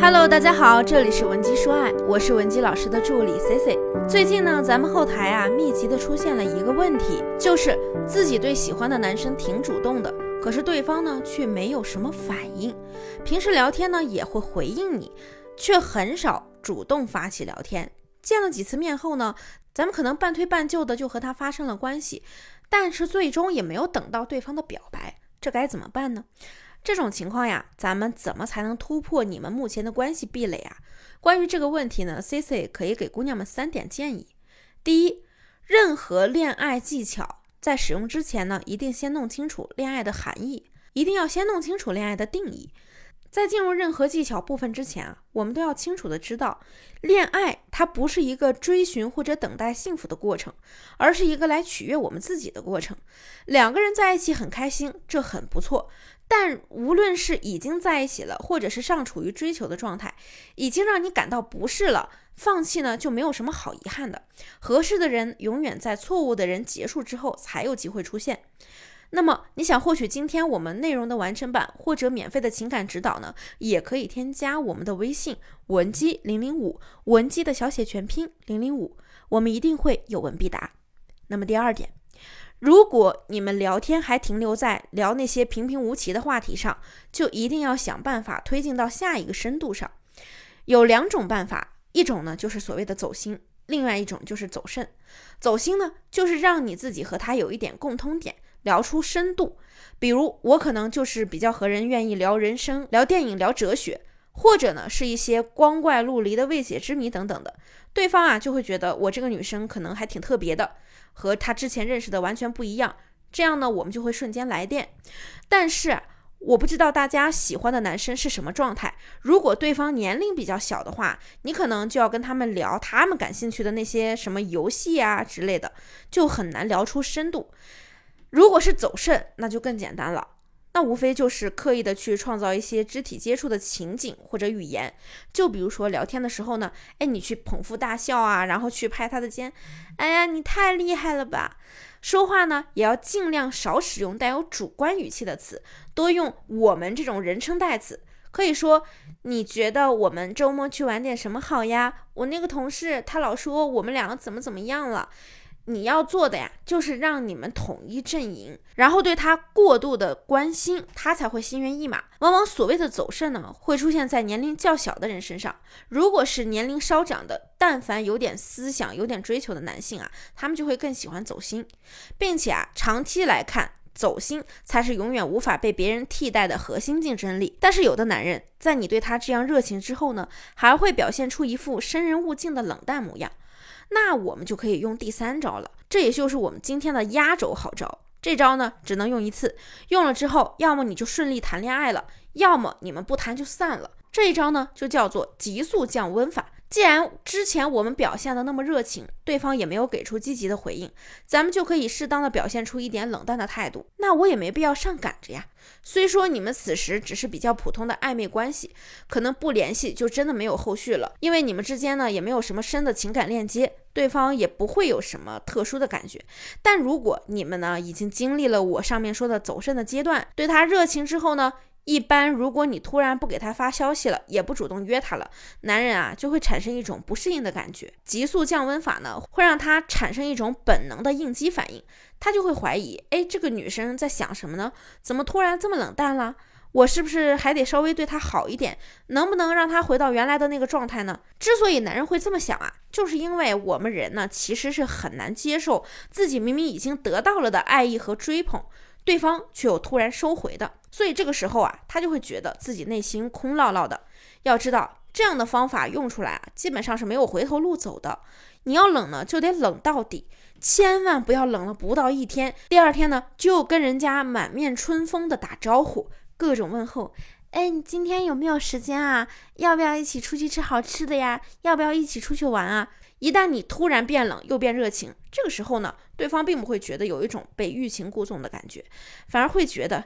Hello，大家好，这里是文姬说爱，我是文姬老师的助理 C C。最近呢，咱们后台啊密集的出现了一个问题，就是自己对喜欢的男生挺主动的，可是对方呢却没有什么反应，平时聊天呢也会回应你，却很少主动发起聊天。见了几次面后呢，咱们可能半推半就的就和他发生了关系，但是最终也没有等到对方的表白，这该怎么办呢？这种情况呀，咱们怎么才能突破你们目前的关系壁垒啊？关于这个问题呢，Cici 可以给姑娘们三点建议。第一，任何恋爱技巧在使用之前呢，一定先弄清楚恋爱的含义，一定要先弄清楚恋爱的定义。在进入任何技巧部分之前啊，我们都要清楚的知道，恋爱它不是一个追寻或者等待幸福的过程，而是一个来取悦我们自己的过程。两个人在一起很开心，这很不错。但无论是已经在一起了，或者是尚处于追求的状态，已经让你感到不适了，放弃呢就没有什么好遗憾的。合适的人永远在错误的人结束之后才有机会出现。那么你想获取今天我们内容的完整版或者免费的情感指导呢？也可以添加我们的微信文姬零零五，文姬的小写全拼零零五，我们一定会有问必答。那么第二点，如果你们聊天还停留在聊那些平平无奇的话题上，就一定要想办法推进到下一个深度上。有两种办法，一种呢就是所谓的走心，另外一种就是走肾。走心呢，就是让你自己和他有一点共通点。聊出深度，比如我可能就是比较和人愿意聊人生、聊电影、聊哲学，或者呢是一些光怪陆离的未解之谜等等的。对方啊就会觉得我这个女生可能还挺特别的，和他之前认识的完全不一样。这样呢我们就会瞬间来电。但是我不知道大家喜欢的男生是什么状态。如果对方年龄比较小的话，你可能就要跟他们聊他们感兴趣的那些什么游戏啊之类的，就很难聊出深度。如果是走肾，那就更简单了，那无非就是刻意的去创造一些肢体接触的情景或者语言，就比如说聊天的时候呢，哎，你去捧腹大笑啊，然后去拍他的肩，哎呀，你太厉害了吧！说话呢，也要尽量少使用带有主观语气的词，多用我们这种人称代词，可以说，你觉得我们周末去玩点什么好呀？我那个同事他老说我们两个怎么怎么样了。你要做的呀，就是让你们统一阵营，然后对他过度的关心，他才会心猿意马。往往所谓的走肾呢，会出现在年龄较小的人身上。如果是年龄稍长的，但凡有点思想、有点追求的男性啊，他们就会更喜欢走心，并且啊，长期来看，走心才是永远无法被别人替代的核心竞争力。但是有的男人在你对他这样热情之后呢，还会表现出一副生人勿近的冷淡模样。那我们就可以用第三招了，这也就是我们今天的压轴好招。这招呢，只能用一次，用了之后，要么你就顺利谈恋爱了，要么你们不谈就散了。这一招呢，就叫做急速降温法。既然之前我们表现的那么热情，对方也没有给出积极的回应，咱们就可以适当的表现出一点冷淡的态度。那我也没必要上赶着呀。虽说你们此时只是比较普通的暧昧关系，可能不联系就真的没有后续了，因为你们之间呢也没有什么深的情感链接，对方也不会有什么特殊的感觉。但如果你们呢已经经历了我上面说的走肾的阶段，对他热情之后呢？一般，如果你突然不给他发消息了，也不主动约他了，男人啊就会产生一种不适应的感觉。急速降温法呢，会让他产生一种本能的应激反应，他就会怀疑，哎，这个女生在想什么呢？怎么突然这么冷淡了？我是不是还得稍微对她好一点？能不能让她回到原来的那个状态呢？之所以男人会这么想啊，就是因为我们人呢，其实是很难接受自己明明已经得到了的爱意和追捧。对方却又突然收回的，所以这个时候啊，他就会觉得自己内心空落落的。要知道，这样的方法用出来啊，基本上是没有回头路走的。你要冷呢，就得冷到底，千万不要冷了不到一天，第二天呢就跟人家满面春风的打招呼，各种问候。哎，你今天有没有时间啊？要不要一起出去吃好吃的呀？要不要一起出去玩啊？一旦你突然变冷又变热情，这个时候呢，对方并不会觉得有一种被欲擒故纵的感觉，反而会觉得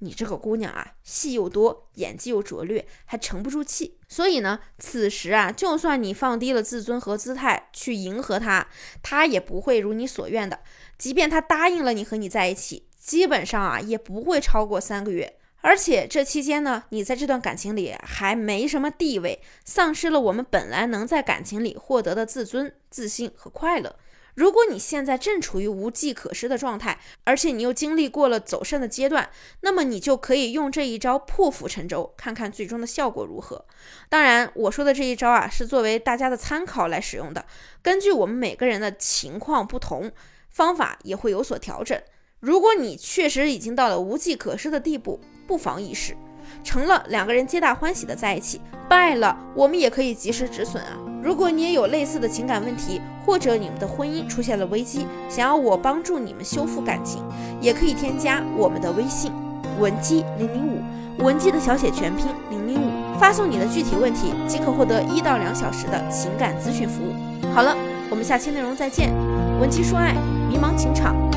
你这个姑娘啊，戏又多，演技又拙劣，还沉不住气。所以呢，此时啊，就算你放低了自尊和姿态去迎合他，他也不会如你所愿的。即便他答应了你和你在一起，基本上啊，也不会超过三个月。而且这期间呢，你在这段感情里还没什么地位，丧失了我们本来能在感情里获得的自尊、自信和快乐。如果你现在正处于无计可施的状态，而且你又经历过了走肾的阶段，那么你就可以用这一招破釜沉舟，看看最终的效果如何。当然，我说的这一招啊，是作为大家的参考来使用的，根据我们每个人的情况不同，方法也会有所调整。如果你确实已经到了无计可施的地步，不妨一试，成了两个人皆大欢喜的在一起，败了我们也可以及时止损啊。如果你也有类似的情感问题，或者你们的婚姻出现了危机，想要我帮助你们修复感情，也可以添加我们的微信文姬零零五，文姬的小写全拼零零五，发送你的具体问题即可获得一到两小时的情感咨询服务。好了，我们下期内容再见，文姬说爱，迷茫情场。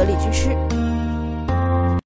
得力军师。